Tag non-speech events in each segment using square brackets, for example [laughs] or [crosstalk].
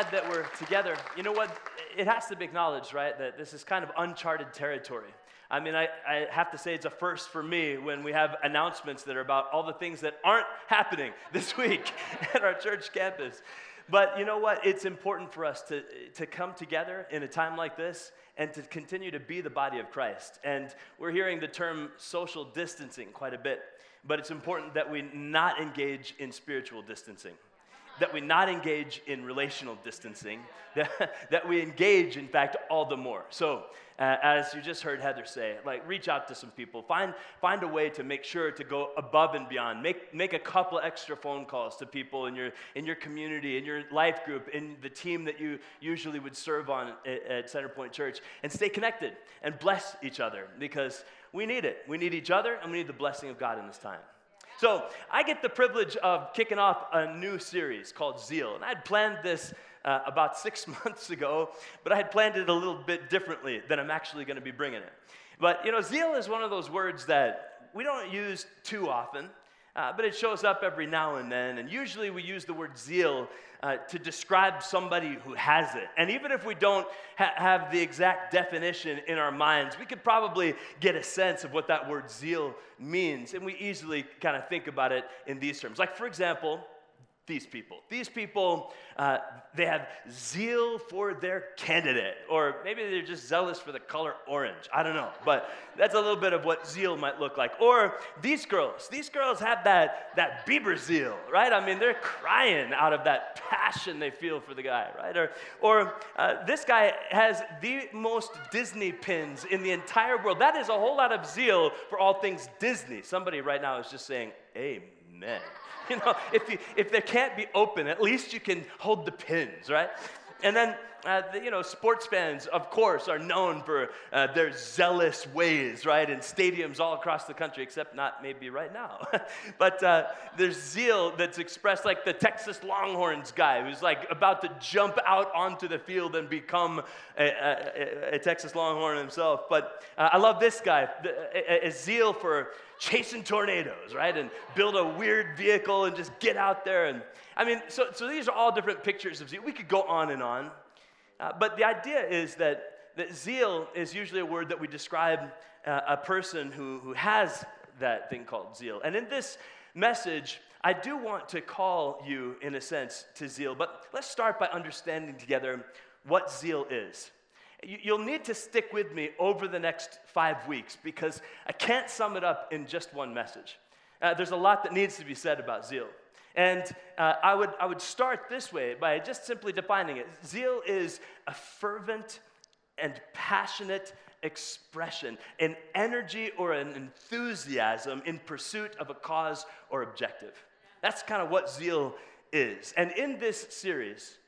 glad that we're together. You know what? It has to be acknowledged, right, that this is kind of uncharted territory. I mean, I, I, have to say it's a first for me when we have announcements that are about all the things that aren't happening [laughs] this week [laughs] at our church campus. But you know what? It's important for us to, to come together in a time like this and to continue to be the body of Christ. And we're hearing the term social distancing quite a bit, but it's important that we not engage in spiritual distancing that we not engage in relational distancing, [laughs] that, that we engage, in fact, all the more. So, uh, as you just heard Heather say, like reach out to some people, find, find a way to make sure to go above and beyond. Make, make a couple extra phone calls to people in your, in your community, in your life group, in the team that you usually would serve on at, at Centerpoint Church, and stay connected and bless each other because we need it. We need each other, and we need the blessing of God in this time. So I get the privilege of kicking off a new series called Zeal. And I had planned this uh, about [laughs] six months ago, but I had planned it a little bit differently than I'm actually going to be bringing it. But, you know, zeal is one of those words that we don't use too often. Uh, but it shows up every now and then. And usually we use the word zeal uh, to describe somebody who has it. And even if we don't ha- have the exact definition in our minds, we could probably get a sense of what that word zeal means. And we easily kind of think about it in these terms. Like, for example, these people. These people, uh, they have zeal for their candidate, or maybe they're just zealous for the color orange. I don't know, but that's a little bit of what zeal might look like. Or these girls. These girls have that, that Bieber zeal, right? I mean, they're crying out of that passion they feel for the guy, right? Or, or uh, this guy has the most Disney pins in the entire world. That is a whole lot of zeal for all things Disney. Somebody right now is just saying, Amen. [laughs] you know, if, you, if they can't be open, at least you can hold the pins, right? And then, uh, the, you know, sports fans, of course, are known for uh, their zealous ways, right? In stadiums all across the country, except not maybe right now. [laughs] but uh, there's zeal that's expressed like the Texas Longhorns guy who's like about to jump out onto the field and become a, a, a Texas Longhorn himself. But uh, I love this guy, a, a zeal for chasing tornadoes, right? And build a weird vehicle and just get out there. And I mean, so, so these are all different pictures of zeal. We could go on and on. Uh, but the idea is that, that zeal is usually a word that we describe uh, a person who, who has that thing called zeal. And in this message, I do want to call you, in a sense, to zeal. But let's start by understanding together what zeal is. You'll need to stick with me over the next five weeks because I can't sum it up in just one message. Uh, there's a lot that needs to be said about zeal. And uh, I, would, I would start this way by just simply defining it. Zeal is a fervent and passionate expression, an energy or an enthusiasm in pursuit of a cause or objective. That's kind of what zeal is. And in this series,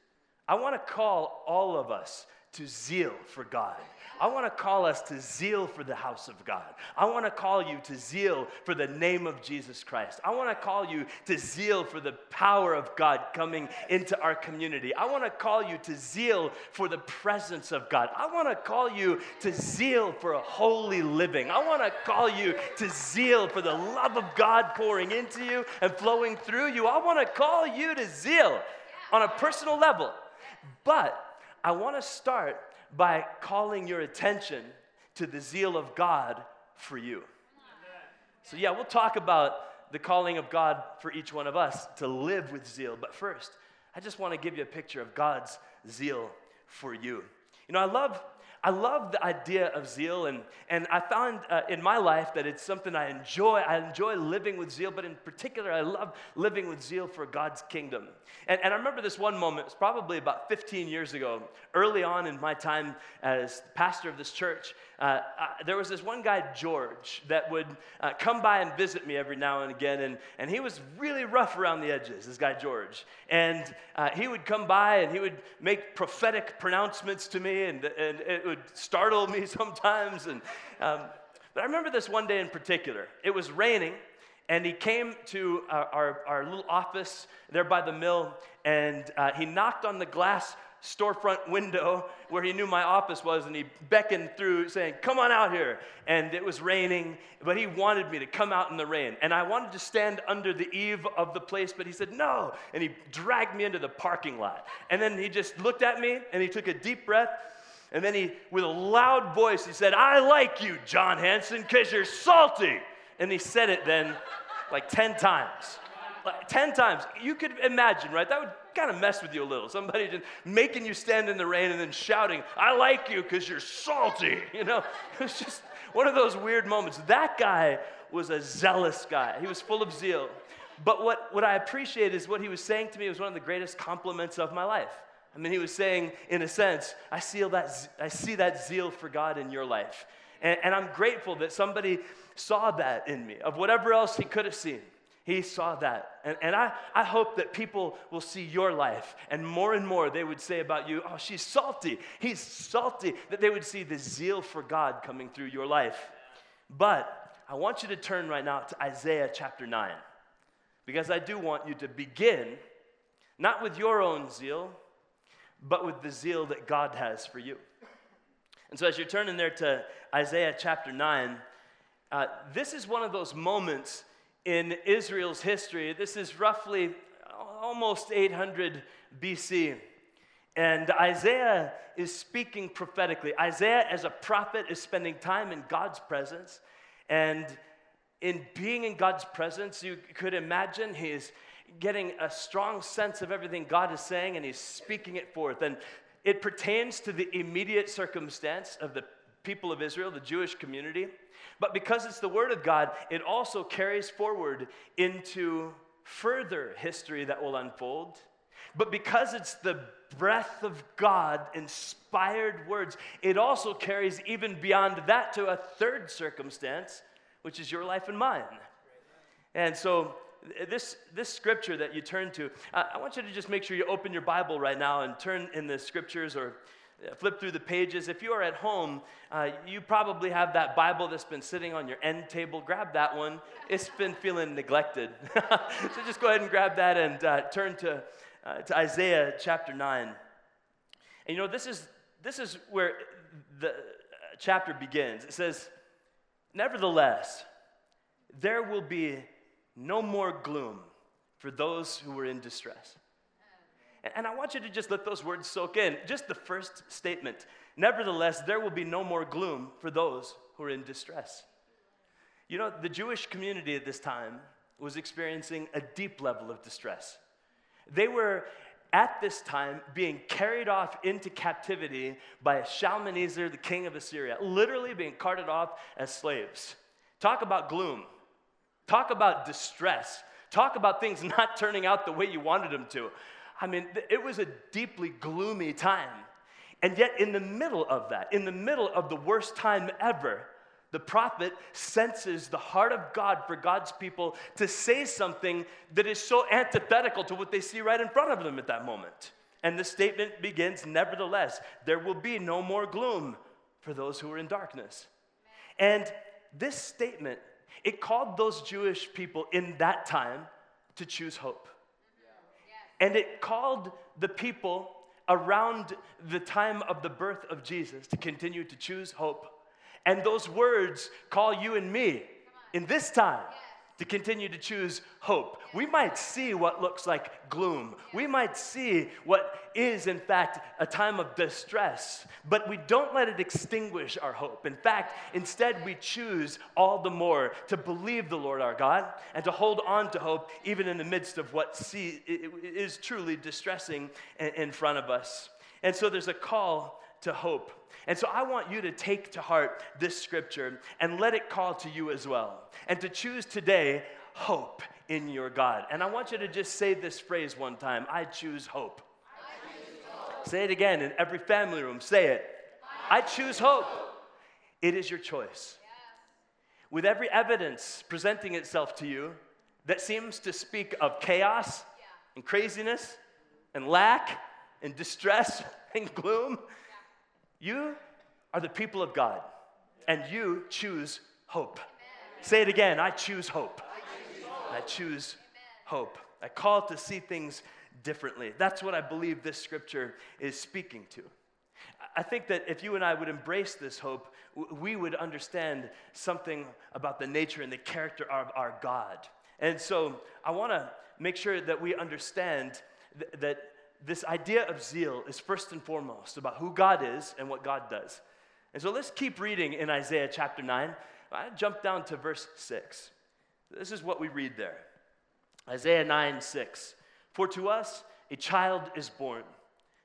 I want to call all of us to zeal for God. I want to call us to zeal for the house of God. I want to call you to zeal for the name of Jesus Christ. I want to call you to zeal for the power of God coming into our community. I want to call you to zeal for the presence of God. I want to call you to zeal for a holy living. I want to call you to zeal for the love of God pouring into you and flowing through you. I want to call you to zeal on a personal level. But I want to start by calling your attention to the zeal of God for you. So, yeah, we'll talk about the calling of God for each one of us to live with zeal. But first, I just want to give you a picture of God's zeal for you. You know, I love I love the idea of zeal, and, and I found uh, in my life that it's something I enjoy. I enjoy living with zeal, but in particular, I love living with zeal for God's kingdom. And, and I remember this one moment, it's probably about 15 years ago, early on in my time as pastor of this church. Uh, uh, there was this one guy, George, that would uh, come by and visit me every now and again, and, and he was really rough around the edges, this guy, George. And uh, he would come by and he would make prophetic pronouncements to me, and, and it would startle me [laughs] sometimes. And, um, but I remember this one day in particular. It was raining, and he came to our, our, our little office there by the mill, and uh, he knocked on the glass storefront window where he knew my office was and he beckoned through saying, Come on out here. And it was raining, but he wanted me to come out in the rain. And I wanted to stand under the eave of the place, but he said, No. And he dragged me into the parking lot. And then he just looked at me and he took a deep breath. And then he, with a loud voice, he said, I like you, John Hanson, because you're salty. And he said it then like 10 times. Like 10 times. You could imagine, right? That would kind of mess with you a little. Somebody just making you stand in the rain and then shouting, I like you because you're salty. [laughs] You know, it was just one of those weird moments. That guy was a zealous guy, he was full of zeal. But what, what I appreciate is what he was saying to me was one of the greatest compliments of my life. I mean, he was saying, in a sense, I see that, I see that zeal for God in your life. And, and I'm grateful that somebody saw that in me, of whatever else he could have seen. He saw that. And, and I, I hope that people will see your life and more and more they would say about you, oh, she's salty. He's salty. That they would see the zeal for God coming through your life. But I want you to turn right now to Isaiah chapter 9 because I do want you to begin not with your own zeal, but with the zeal that God has for you. And so as you're turning there to Isaiah chapter 9, uh, this is one of those moments in Israel's history. This is roughly almost 800 BC. And Isaiah is speaking prophetically. Isaiah, as a prophet, is spending time in God's presence. And in being in God's presence, you could imagine he's getting a strong sense of everything God is saying and he's speaking it forth. And it pertains to the immediate circumstance of the people of Israel, the Jewish community. But because it's the Word of God, it also carries forward into further history that will unfold. But because it's the breath of God inspired words, it also carries even beyond that to a third circumstance, which is your life and mine. And so, this, this scripture that you turn to, I want you to just make sure you open your Bible right now and turn in the scriptures or flip through the pages. If you are at home, uh, you probably have that Bible that's been sitting on your end table. Grab that one. It's been feeling neglected. [laughs] so just go ahead and grab that and uh, turn to, uh, to Isaiah chapter 9. And you know, this is, this is where the uh, chapter begins. It says, Nevertheless, there will be no more gloom for those who are in distress. And I want you to just let those words soak in. Just the first statement. Nevertheless, there will be no more gloom for those who are in distress. You know, the Jewish community at this time was experiencing a deep level of distress. They were at this time being carried off into captivity by Shalmaneser, the king of Assyria, literally being carted off as slaves. Talk about gloom. Talk about distress. Talk about things [laughs] not turning out the way you wanted them to. I mean, it was a deeply gloomy time. And yet, in the middle of that, in the middle of the worst time ever, the prophet senses the heart of God for God's people to say something that is so antithetical to what they see right in front of them at that moment. And the statement begins Nevertheless, there will be no more gloom for those who are in darkness. And this statement, it called those Jewish people in that time to choose hope. And it called the people around the time of the birth of Jesus to continue to choose hope. And those words call you and me in this time to continue to choose hope. We might see what looks like gloom. We might see what is, in fact, a time of distress, but we don't let it extinguish our hope. In fact, instead, we choose all the more to believe the Lord our God and to hold on to hope even in the midst of what see, is truly distressing in front of us. And so there's a call to hope. And so I want you to take to heart this scripture and let it call to you as well. And to choose today hope in your God. And I want you to just say this phrase one time I choose hope. I choose hope. Say it again in every family room. Say it. I, choose hope. It is your choice. With every evidence presenting itself to you that seems to speak of chaos and craziness and lack and distress [laughs] and gloom, you are the people of God, and you choose hope. Amen. Say it again I choose hope. I choose hope. I choose hope. a call to see things differently. That's what I believe this scripture is speaking to. I think that if you and I would embrace this hope, we would understand something about the nature and the character of our God. And so I want to make sure that we understand th- that this idea of zeal is first and foremost about who God is and what God does. And so let's keep reading in Isaiah chapter 9. I jump down to verse 6. This is what we read there Isaiah 9 6. For to us a child is born,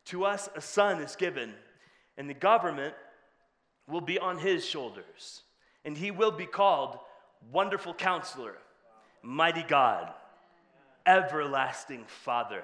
to us a son is given, and the government will be on his shoulders, and he will be called Wonderful Counselor, Mighty God, Everlasting Father,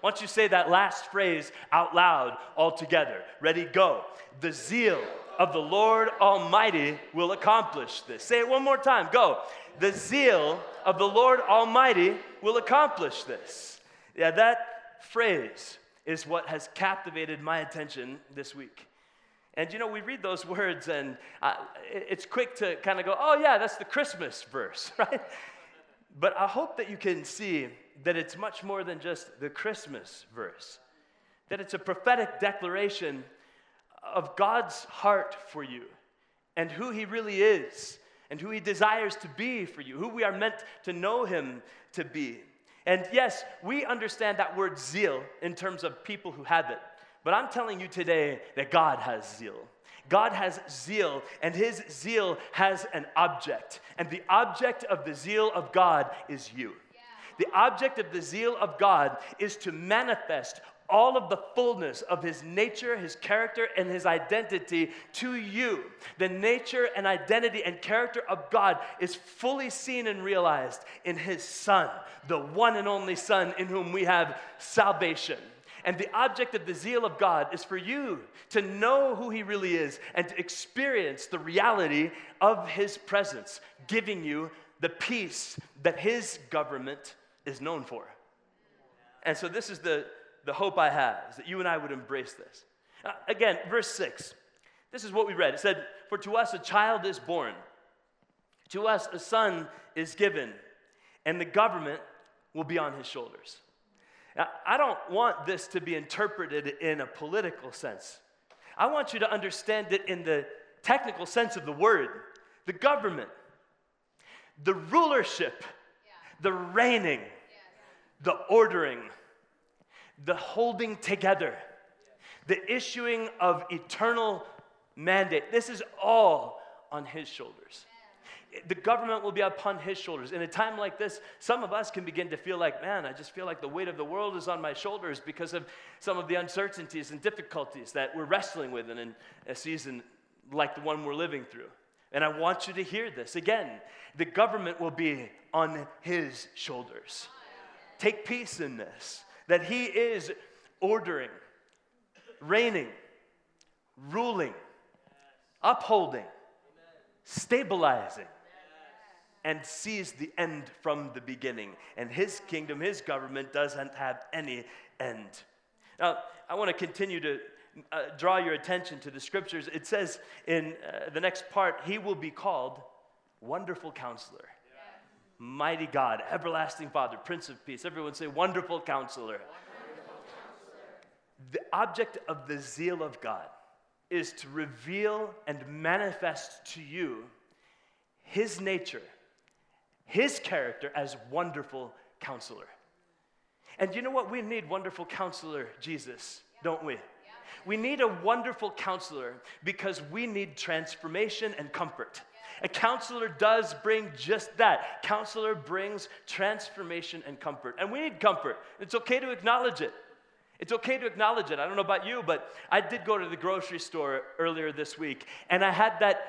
Why don't you say that last phrase out loud all together? Ready, go. The zeal of the Lord Almighty will accomplish this. Say it one more time. Go. The zeal of the Lord Almighty will accomplish this. Yeah, that phrase is what has captivated my attention this week. And you know, we read those [laughs] words and uh, it's quick to kind of go, oh, yeah, that's the Christmas verse, [laughs] right? But I hope that you can see that it's much more than just the Christmas verse, that it's a prophetic declaration of God's heart for you and who He really is and who He desires to be for you, who we are meant to know Him to be. And yes, we understand that word zeal in terms of people who have it. But I'm telling you today that God has zeal. God has zeal, and his zeal has an object. And the object of the zeal of God is you. The object of the zeal of God is to manifest all of the fullness of his nature, his character, and his identity to you. The nature and identity and character of God is fully seen and realized in his Son, the one and only Son in whom we have salvation. And the object of the zeal of God is for you to know who He really is and to experience the reality of His presence, giving you the peace that His government is known for. And so, this is the the hope I have is that you and I would embrace this. Uh, again, verse 6. This is what we read. It said, For to us a child is born, to us a son is given, and the government will be on his shoulders. Now, I don't want this to be interpreted in a political sense. I want you to understand it in the technical sense of the word the government, the rulership, the reigning, the ordering the holding together, the issuing of eternal mandate. This is all on his shoulders. The government will be upon his shoulders. In a time like this, some of us can begin to feel like, man, I just feel like the weight of the world is on my shoulders because of some of the uncertainties and difficulties that we're wrestling with in a season like the one we're living through. And I want you to hear this again. The government will be on his shoulders. Take peace in this that He is ordering, reigning, ruling, upholding, stabilizing, and sees the end from the beginning. And His kingdom, His government doesn't have any end. Now, I want to continue to uh, draw your attention to the scriptures. It says in uh, the next part, He will be called Wonderful Counselor mighty God, everlasting Father, Prince of Peace. Everyone say, Wonderful Counselor. Wonderful counselor. The object of the zeal of God is to reveal and manifest to you His nature, His character as wonderful counselor. And you know what? We need wonderful counselor, Jesus, don't we? We need a wonderful counselor because we need transformation and comfort. A counselor does bring just that. Counselor brings transformation and comfort. And we need comfort. It's okay to acknowledge it. It's okay to acknowledge it. I don't know about you, but I did go to the grocery store earlier this week, and I had that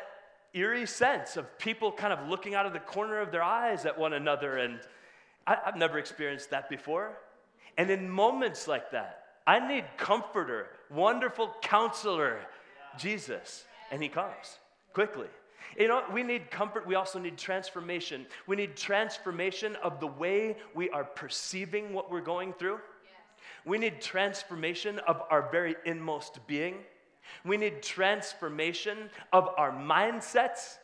eerie sense of people kind of looking out of the corner of their eyes at one another. And I, have never experienced that before. And in moments like that, I need comforter, wonderful counselor, Jesus. And he comes quickly. You know, we need comfort. We also need transformation. We need transformation of the way we are perceiving what we're going through. We need transformation of our very inmost being. We need transformation of our mindsets.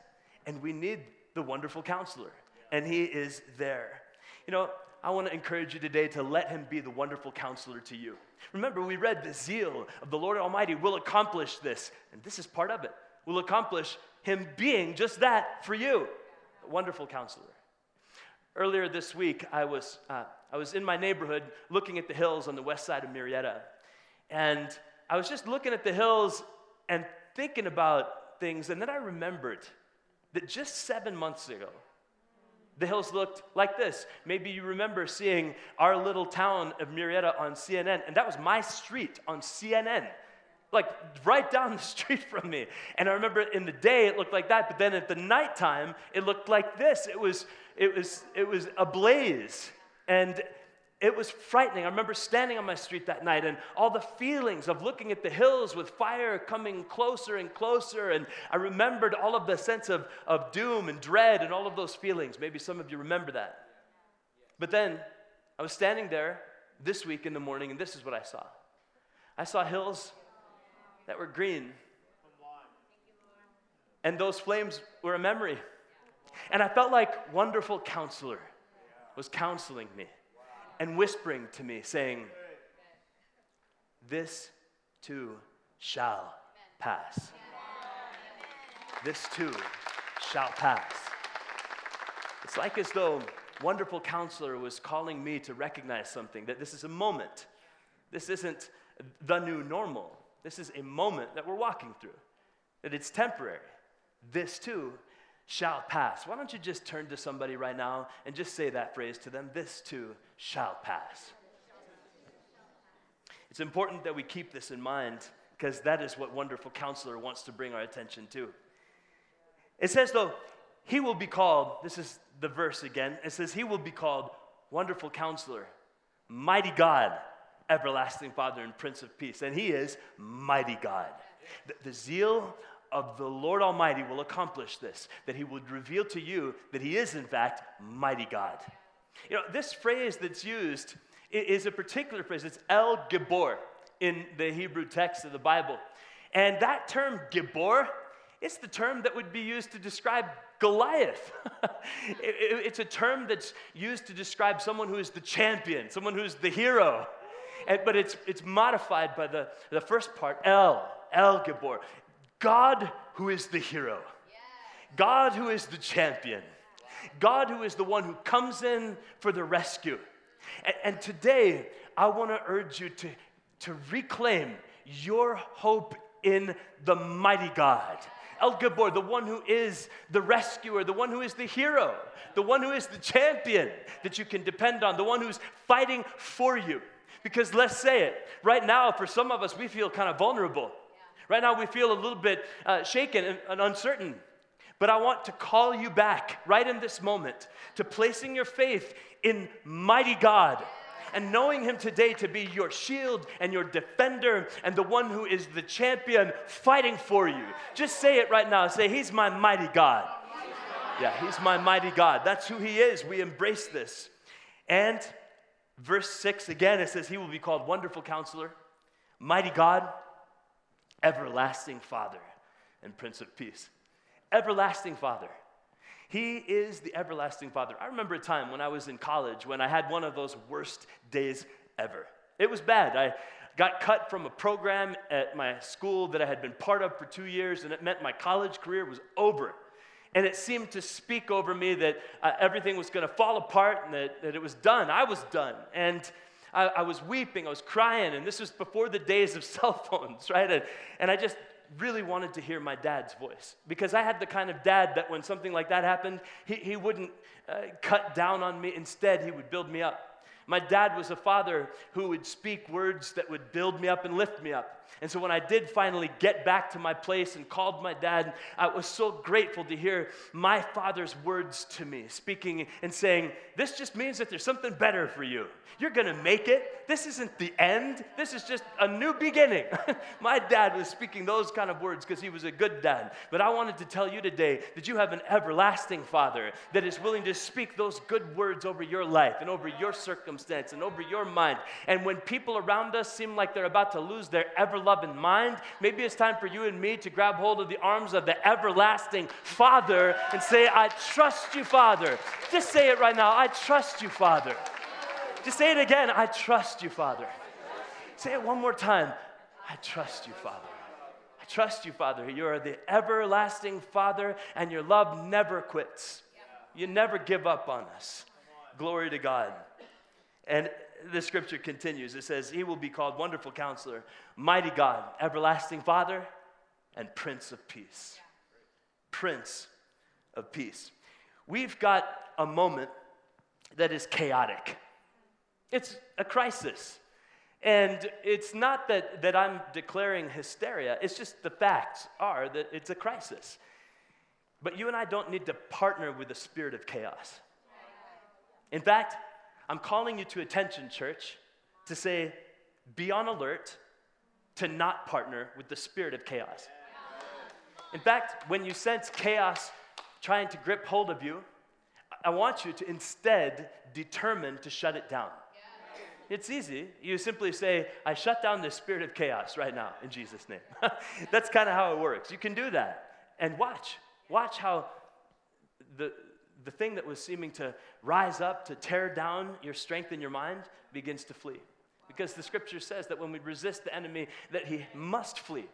And we need the wonderful counselor. And he is there. You know, I want to encourage you today to let him be the wonderful counselor to you. Remember, we read the zeal of the Lord Almighty will accomplish this. And this is part of it. Will accomplish him being just that for you. A wonderful counselor. Earlier this week, I was, uh, I was in my neighborhood looking at the hills on the west side of Murrieta. And I was just looking at the hills and thinking about things. And then I remembered that just seven months ago, the hills looked like this. Maybe you remember seeing our little town of Murrieta on CNN, and that was my street on CNN like right down the [laughs] street from me. And I remember in the day it looked like that, but then at the nighttime it looked like this. It was it was it was ablaze. And it was frightening. I remember standing on my street that night and all the feelings of looking at the hills with fire coming closer and closer. And I remembered all of the sense of, of doom and dread and all of those feelings. Maybe some of you remember that. But then I was standing there this week in the morning, and this is what I saw I saw hills that were green. And those flames were a memory. And I felt like wonderful counselor was counseling me and whispering to me, saying, This too shall pass. This too shall pass. It's like as though wonderful counselor was calling me to recognize something that this is a moment. This isn't the new normal. This is a moment that we're walking through, that it's temporary. This too shall pass. Why don't you just turn to somebody right now and just say that phrase to them? This too shall pass. It's important that we keep this in mind because that is what Wonderful Counselor wants to bring our attention to. It says, though, he will be called, this is the verse again, it says, he will be called Wonderful Counselor, Mighty God everlasting Father and Prince of Peace. And He is mighty God. The, the, zeal of the Lord Almighty will accomplish this, that He would reveal to you that He is, in fact, mighty God. You know, this phrase that's used is a particular phrase. It's El Gibor in the Hebrew text of the Bible. And that term, Gibor, it's the term that would be used to describe Goliath. [laughs] it's a term that's used to describe someone who is the champion, someone who's the hero and, but it's, it's modified by the, the first part, El, El Gibor. God who is the hero, God who is the champion, God who is the one who comes in for the rescue. And, and today, I want to urge you to, to reclaim your hope in the mighty God. El Gibor, the one who is the rescuer, the one who is the hero, the one who is the champion that you can depend on, the one who's fighting for you. Because let's say it, right now, for some of us, we feel kind of vulnerable. Right now, we feel a little bit uh, shaken and, and uncertain. But I want to call you back right in this moment to placing your faith in mighty God and knowing Him today to be your shield and your defender and the one who is the champion fighting for you. Just say it right now. Say, He's my mighty God. Yeah, He's my mighty God. That's who He is. We embrace this. And Verse 6 again, it says, He will be called Wonderful Counselor, Mighty God, Everlasting Father, and Prince of Peace. Everlasting Father. He is the everlasting Father. I remember a time when I was in college when I had one of those worst days ever. It was bad. I got cut from a program at my school that I had been part of for two years, and it meant my college career was over and it seemed to speak over me that uh, everything was going to fall apart and that, that, it was done. I was done. And I, I, was weeping, I was crying, and this was before the days of [laughs] cell phones, right? And, and I just really wanted to hear my dad's voice because I had the kind of dad that when something like that happened, he, he wouldn't uh, cut down on me. Instead, he would build me up. My dad was a father who would speak words that would build me up and lift me up. And so when I did finally get back to my place and called my dad, I was so grateful to hear my father's words to me, speaking and saying, This just means that there's something better for you. You're gonna make it. This isn't the end, this is just a new beginning. [laughs] my dad was speaking those kind of words because he was a good dad. But I wanted to tell you today that you have an everlasting father that is willing to speak those good words over your life and over your circumstance and over your mind. And when people around us seem like they're about to lose their ever loving mind, maybe it's time for you and me to grab hold of the arms of the everlasting Father and say, I trust you, Father. Just say it right now I trust you, Father. Just say it again I trust you, Father. Say it one more time I trust you, Father. I trust you, Father. You are the everlasting Father, and your love never quits. You never give up on us. Glory to God. And the scripture continues. It says, He will be called Wonderful Counselor, Mighty God, Everlasting Father, and Prince of Peace. Prince of Peace. We've got a moment that is chaotic, it's a crisis. And it's not that, that I'm declaring hysteria, it's just the facts are that it's a crisis. But you and I don't need to partner with the spirit of chaos. In fact, I'm calling you to attention, church, to say, be on alert to not partner with the spirit of chaos. In fact, when you sense chaos trying to grip hold of you, I want you to instead determine to shut it down. It's easy. You simply say, I shut down the spirit of chaos right now in Jesus' name. [laughs] That's kind of how it works. You can do that. And watch. Watch how the, the thing that was seeming to rise up, to tear down your strength in your mind, begins to flee. Because the scripture says that when we resist the enemy, that he must flee.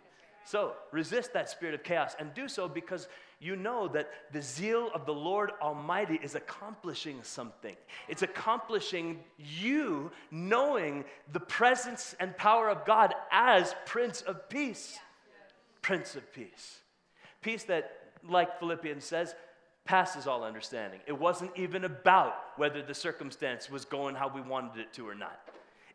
So resist that spirit of chaos and do so because you know that the zeal of the Lord Almighty is accomplishing something. It's accomplishing you knowing the presence and power of God as Prince of Peace. Prince of Peace. Peace that, like Philippians says, passes all understanding. It wasn't even about whether the circumstance was going how we wanted it to or not.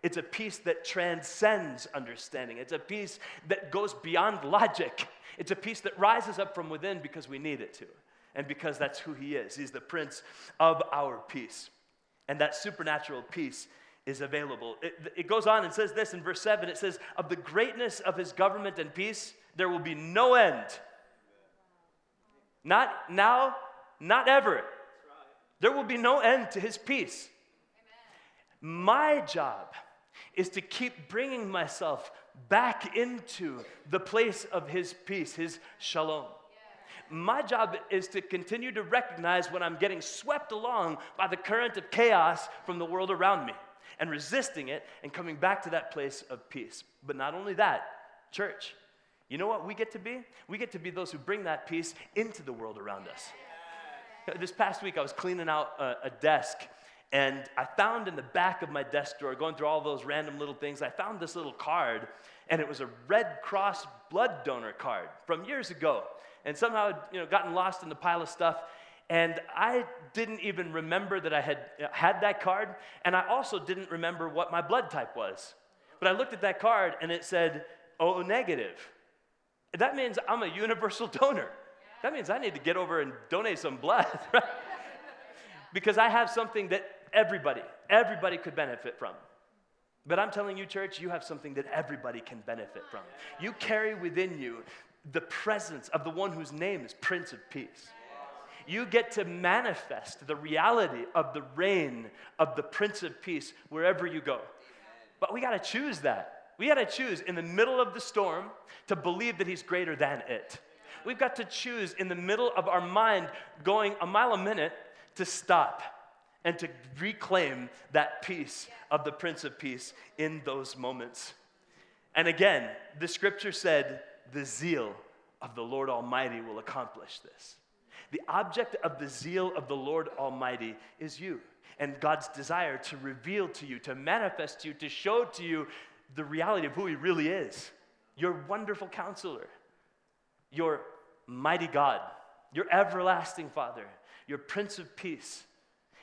It's a peace that transcends understanding. It's a peace that goes beyond logic. It's a peace that rises up from within because we need it to, and because that's who He is. He's the Prince of our peace. And that supernatural peace is available. It, it, goes on and says this in verse 7 it says, Of the greatness of His government and peace, there will be no end. Not now, not ever. There will be no end to his peace. My job is to keep bringing myself back into the place of his peace, his shalom. My job is to continue to recognize when I'm getting swept along by the current of chaos from the world around me and resisting it and coming back to that place of peace. But not only that, church, you know what we get to be? We get to be those who bring that peace into the world around us. [laughs] This past week, I was cleaning out a, a, desk, and I found in the back of my desk drawer, going through all those random little things, I found this little card, and it was a Red Cross blood donor card from years ago. And somehow, you know, gotten lost in the pile of stuff. And I didn't even remember that I had had that card, and I also didn't remember what my blood type was. But I looked at that card, and it said O negative. That means I'm a universal [laughs] donor. That means I need to get over and donate some blood, [laughs] right? because I have something that everybody, everybody could benefit from. But I'm telling you, church, you have something that everybody can benefit from. You carry within you the presence of the one whose name is Prince of Peace. You get to manifest the reality of the reign of the Prince of Peace wherever you go. But we got to choose that. We got to choose in the middle of the storm to believe that He's greater than it. We've got to choose in the middle of our mind going a mile a minute to stop and to reclaim that peace of the Prince of Peace in those moments. And again, the scripture said, the zeal of the Lord Almighty will accomplish this. The object of the zeal of the Lord Almighty is you and God's desire to reveal to you, to manifest to you, to show to you the reality of who He really is. Your wonderful counselor, your mighty God, your everlasting Father, your Prince of Peace.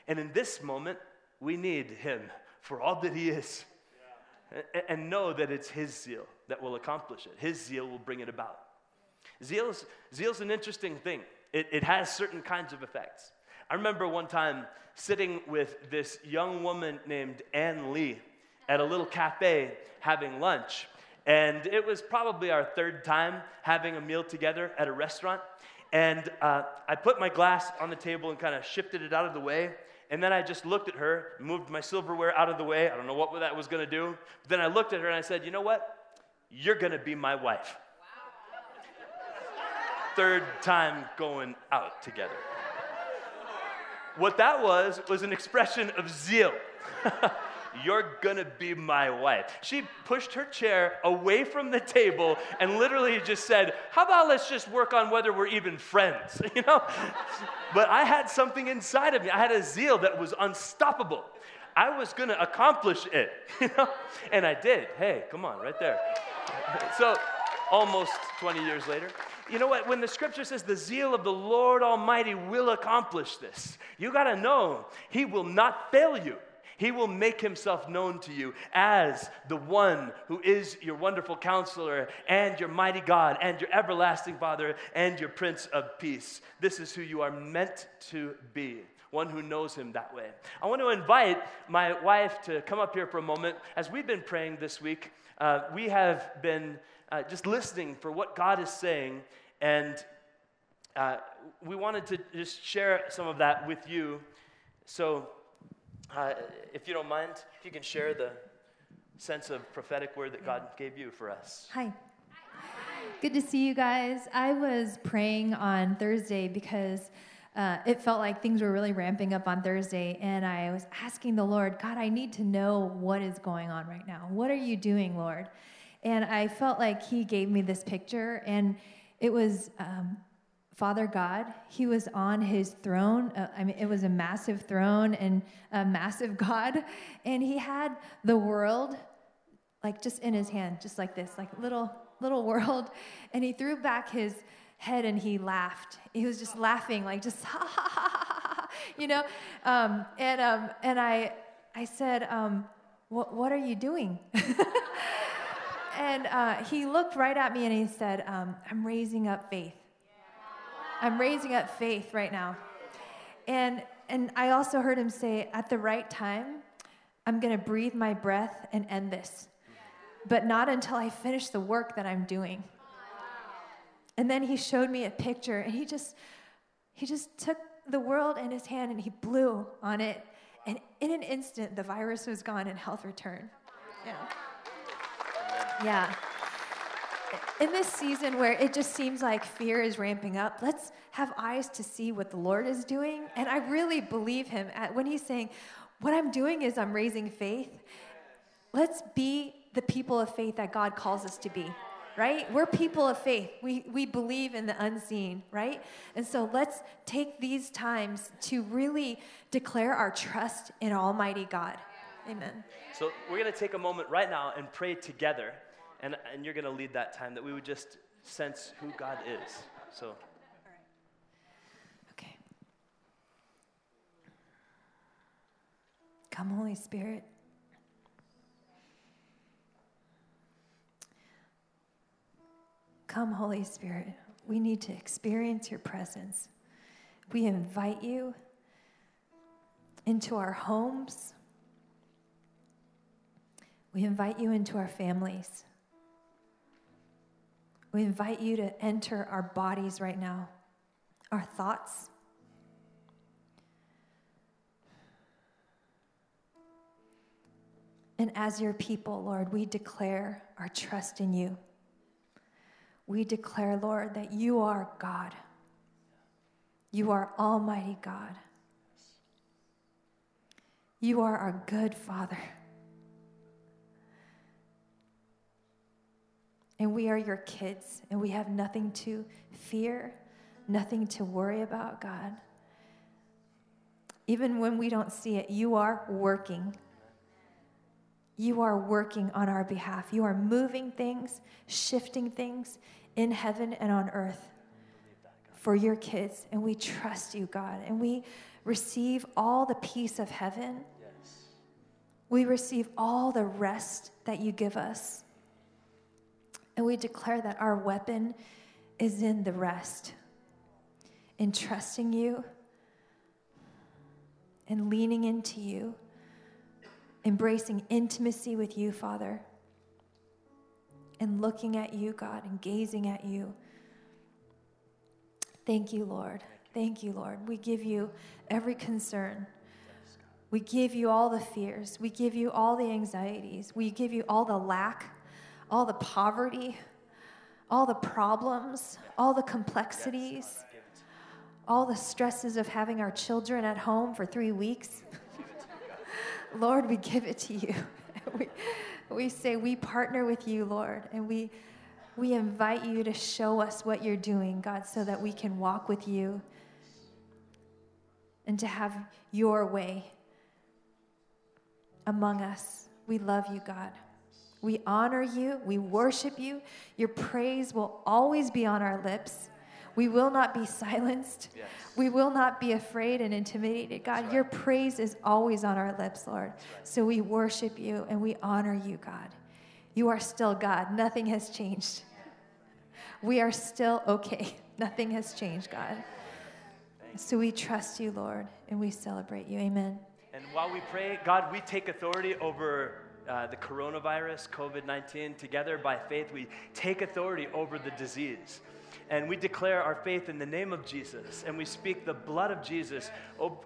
And in this moment, we need him for all that he is. Yeah. And know that it's his zeal, that will accomplish it. His zeal will bring it about. Zeal's, zeal's an interesting thing. It, it has certain kinds of effects. I remember one time sitting with this young woman named Ann Lee at a little cafe having lunch. And it was probably our third time having a meal together at a restaurant. And uh, I put my glass on the table and kind of shifted it out of the way. And then I just looked at her, moved my silverware out of the way. I don't know what that was going to do. But then I looked at her and I said, You know what? You're going to be my wife. Third time going out together. What that was, was an expression of zeal. [laughs] You're gonna be my wife. She pushed her chair away from the table and literally just said, How about let's just work on whether we're even friends? [laughs] You know? but I had something inside of me. I had a zeal that was unstoppable. I was gonna accomplish it, [laughs] you know? And I did. Hey, come on, right there. [laughs] so almost 20 years later. You know what? When the scripture says the zeal of the Lord Almighty will accomplish this, you got to know He will not fail you. He will make himself known to you as the one who is your wonderful counselor and your mighty God and your everlasting Father and your Prince of Peace. This is who you are meant to be one who knows him that way. I want to invite my wife to come up here for a moment. As we've been praying this week, uh, we have been uh, just listening for what God is saying, and uh, we wanted to just share some of that with you. So, uh, if you don't mind, if you can share the sense of prophetic word that God gave you for us. Hi. Good to see you guys. I was praying on Thursday because uh, it felt like things were really ramping up on Thursday, and I was asking the Lord, God, I need to know what is going on right now. What are you doing, Lord? And I felt like He gave me this picture, and it was um, Father God. He was on his throne. Uh, I mean, it was a massive throne and a massive [laughs] God. And he had the world like just in his hand, just like this, like little, little [laughs] world. And he threw back his head and he laughed. He was just laughing, like just [laughs] ha ha ha ha, ha you know? Um, and, um, and I, I said, um, what, what are you doing? and uh, he looked right at me and he said, um, I'm raising up faith. I'm raising up faith right now. And, and I also heard him say, at the right time, I'm going to breathe my breath and end this, but not until I finish the work that I'm doing. And then he showed me a picture, and he just, he just took the world in his hand and he blew on it. And in an instant, the virus was gone and health returned. Yeah. Yeah in this season where it just seems like fear is ramping up, let's have eyes to see what the Lord is doing. And I really believe him at, when he's saying, What I'm doing is I'm raising faith. Let's be the people of faith that God calls us to be, right? We're people of faith. We, we believe in the unseen, right? And so let's take these times to really declare our trust in Almighty God. Amen. So we're going to take a moment right now and pray together and, and you're going to lead that time, that we would just sense who God is. So. Come, Holy Spirit. Come, Holy Spirit. We need to experience your presence. We invite you into our homes. We invite you into our families. We invite you to enter our bodies right now, our thoughts. And as your people, Lord, we declare our trust in you. We declare, Lord, that you are God. You are Almighty God. You are our good Father. And we are your kids, and we have nothing to fear, nothing to worry about, God. Even when we don't see it, you are working. You are working on our behalf. You are moving things, shifting things in heaven and on earth for your kids. And we trust you, God. And we receive all the peace of heaven. Yes. We receive all the rest that you give us. And we declare that our weapon is in the rest, in trusting you, and leaning into you, embracing intimacy with you, Father, and looking at you, God, and gazing at you. Thank you, Lord. Thank you, Lord. We give you every concern. We give you all the fears. We give you all the anxieties. We give you all the lack, all the poverty, all the problems, all the complexities, all the stresses of having our children at home for three weeks. [laughs] Lord, we give it to you. [laughs] we, we say we partner with you, Lord, and we, we invite you to show us what you're doing, God, so that we can walk with you and to have your way among us. We love you, God. We honor you. We worship you. Your praise will always be on our lips. We will not be silenced. Yes. We will not be afraid and intimidated. God, right. your praise is always on our lips, Lord. Right. So we worship you and we honor you, God. You are still God. Nothing has changed. We are still okay. [laughs] Nothing has changed, God. So we trust you, Lord, and we celebrate you. Amen. And while we pray, God, we take authority over uh, the coronavirus, COVID 19. Together by faith, we take authority over the disease. And we declare our faith in the name of Jesus. And we speak the blood of Jesus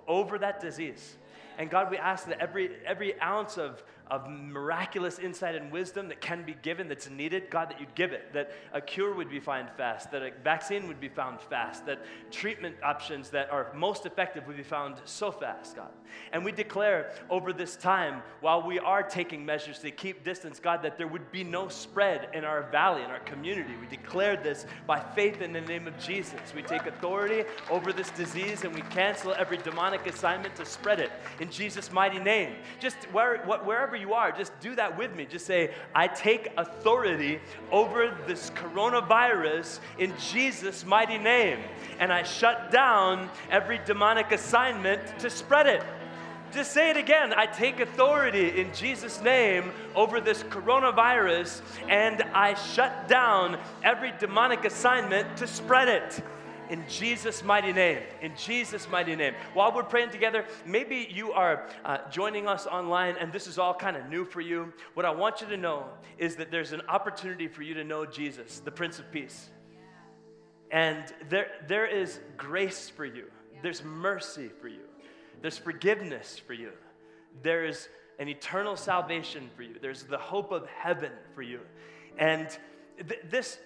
over that disease. And God, we ask that every, every ounce of of miraculous insight and wisdom that can be given, that's needed, God, that you'd give it, that a cure would be found fast, that a vaccine would be found fast, that treatment options that are most effective would be found so fast, God. And we declare over this time, while we are taking measures to keep distance, God, that there would be no spread in our valley, in our community. We declare this by faith in the name of Jesus. We take authority over this disease and we cancel every demonic assignment to spread it in Jesus' mighty name. Just where, wherever you are, just do that with me. Just say, I take authority over this coronavirus in Jesus' mighty name. And I shut down every demonic assignment to spread it. Just say it again. I take authority in Jesus' name over this coronavirus and I shut down every demonic assignment to spread it in Jesus' mighty name. In Jesus' mighty name. While we're praying together, maybe you are uh, joining us online and this is all kind of new for you. What I want you to know is that there's an opportunity for you to know Jesus, the Prince of Peace. And there, there is grace for you, there's mercy for you, there's forgiveness for you, there is an eternal salvation for you, there's the hope of heaven for you. And th- this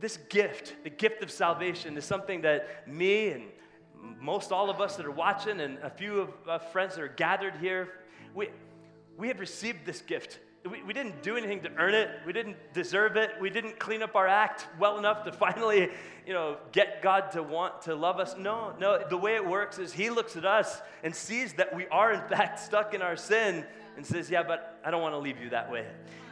this gift, the gift of salvation, is something that me and most all of us that are watching, and a few of uh, friends that are gathered here, we, we have received this gift. We, we didn't do anything to earn it. We didn't deserve it. We didn't clean up our act well enough to [laughs] finally, you know, get God to want to love us. No, no. The way it works is He looks at us and sees that we are in fact stuck in our sin and says, "Yeah, but I don't want to leave you that way."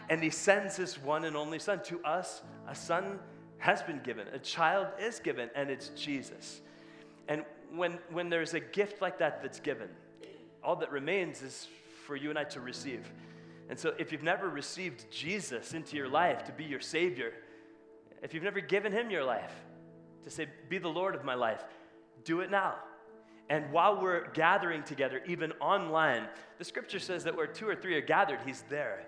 And He sends His one and only Son to us, a Son has been given, a child is given, and it's Jesus. And when, when there's a gift like that that's given, all that remains is for you and I to receive. And so, if you've never received Jesus into your life to be your Savior, if you've never given Him your life, to say, Be the Lord of my life, do it now. And while we're gathering together, even online, the scripture says that where two or three are gathered, He's there.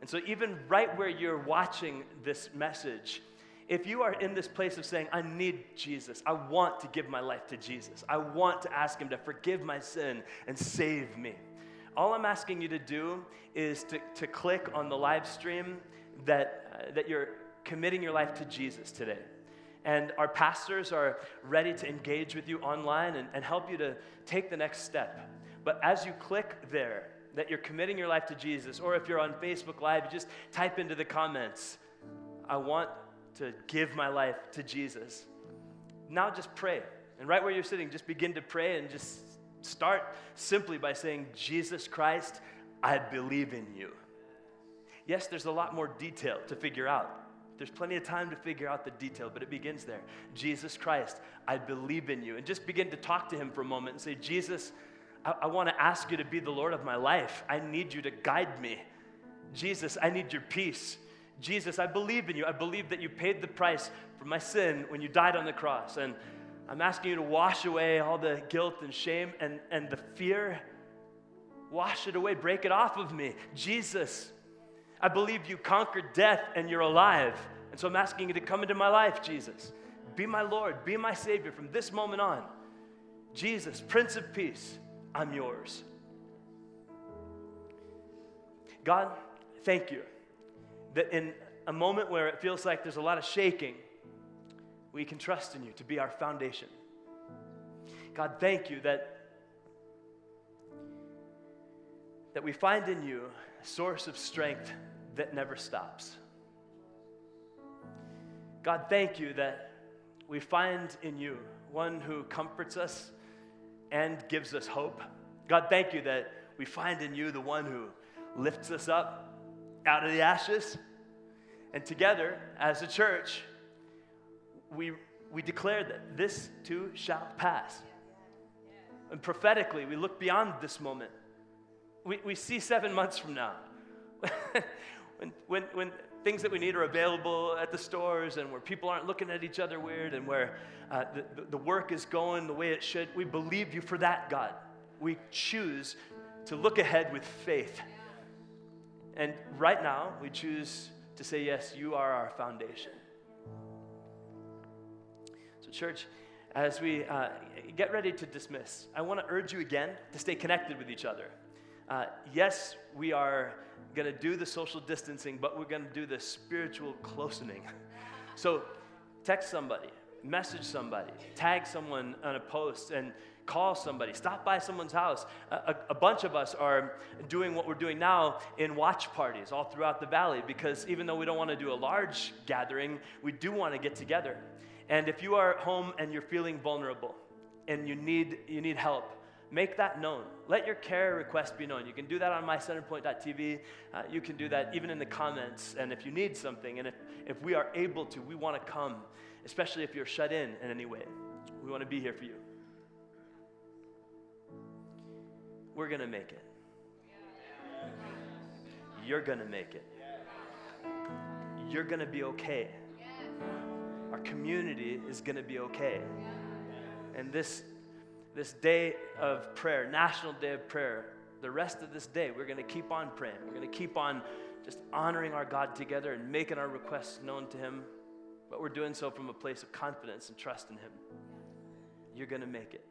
And so, even right where you're watching this message, if you are in this place of saying, I need Jesus, I want to give my life to Jesus, I want to ask Him to forgive my sin and save me, all I'm asking you to do is to, to click on the live stream that, uh, that you're committing your life to Jesus today. And our pastors are ready to engage with you online and, and help you to take the next step. But as you click there, that you're committing your life to Jesus, or if you're on Facebook Live, you just type into the comments, I want to give my life to Jesus. Now just pray. And right where you're sitting, just begin to pray and just start simply by saying, Jesus Christ, I believe in you. Yes, there's a lot more detail to figure out. There's plenty of time to figure out the detail, but it begins there. Jesus Christ, I believe in you. And just begin to talk to him for a moment and say, Jesus, I, I want to ask you to be the Lord of my life. I need you to guide me. Jesus, I need your peace. Jesus, I believe in you. I believe that you paid the price for my sin when you died on the cross. And I'm asking you to wash away all the guilt and shame and, and the fear. Wash it away, break it off of me. Jesus, I believe you conquered death and you're alive. And so I'm asking you to come into my life, Jesus. Be my Lord, be my Savior from this moment on. Jesus, Prince of Peace, I'm yours. God, thank you that in a moment where it feels like there's a lot of shaking, we can trust in you to be our foundation. God, thank you that, that we find in you a source of strength that never stops. God, thank you that we find in you one who comforts us and gives us hope. God, thank you that we find in you the one who lifts us up out of the ashes. And together, as a church, we, we declare that this too shall pass. And prophetically, we look beyond this moment. We, we see seven months from now. [laughs] when, when, when things that we need are available at the stores and where people aren't looking at each other weird and where uh, the, the work is going the way it should, we believe you for that, God. We choose to look ahead with faith. And right now, we choose to say, Yes, you are our foundation. So, church, as we uh, get ready to dismiss, I want to urge you again to stay connected with each other. Uh, yes, we are going to do the social distancing, but we're going to do the spiritual closening. [laughs] so, text somebody, message somebody, tag someone on a post, and call somebody, stop by someone's house. A, a, bunch of us are doing what we're doing now in watch parties all throughout the valley because even though we don't want to do a large gathering, we do want to get together. And if you are at home and you're feeling vulnerable and you need, you need help, make that known. Let your care request be known. You can do that on mycenterpoint.tv. Uh, you can do that even in the comments. And if you need something, and if, if we are able to, we want to come, especially if you're shut in in any way. We want to be here for you. We're going to make it. You're going to make it. You're going to be okay. Our community is going to be okay. And this, this day of prayer, National Day of Prayer, the rest of this day, we're going to keep on praying. We're going to keep on just honoring our God together and making our requests known to Him. But we're doing so from a place of confidence and trust in Him. You're going to make it.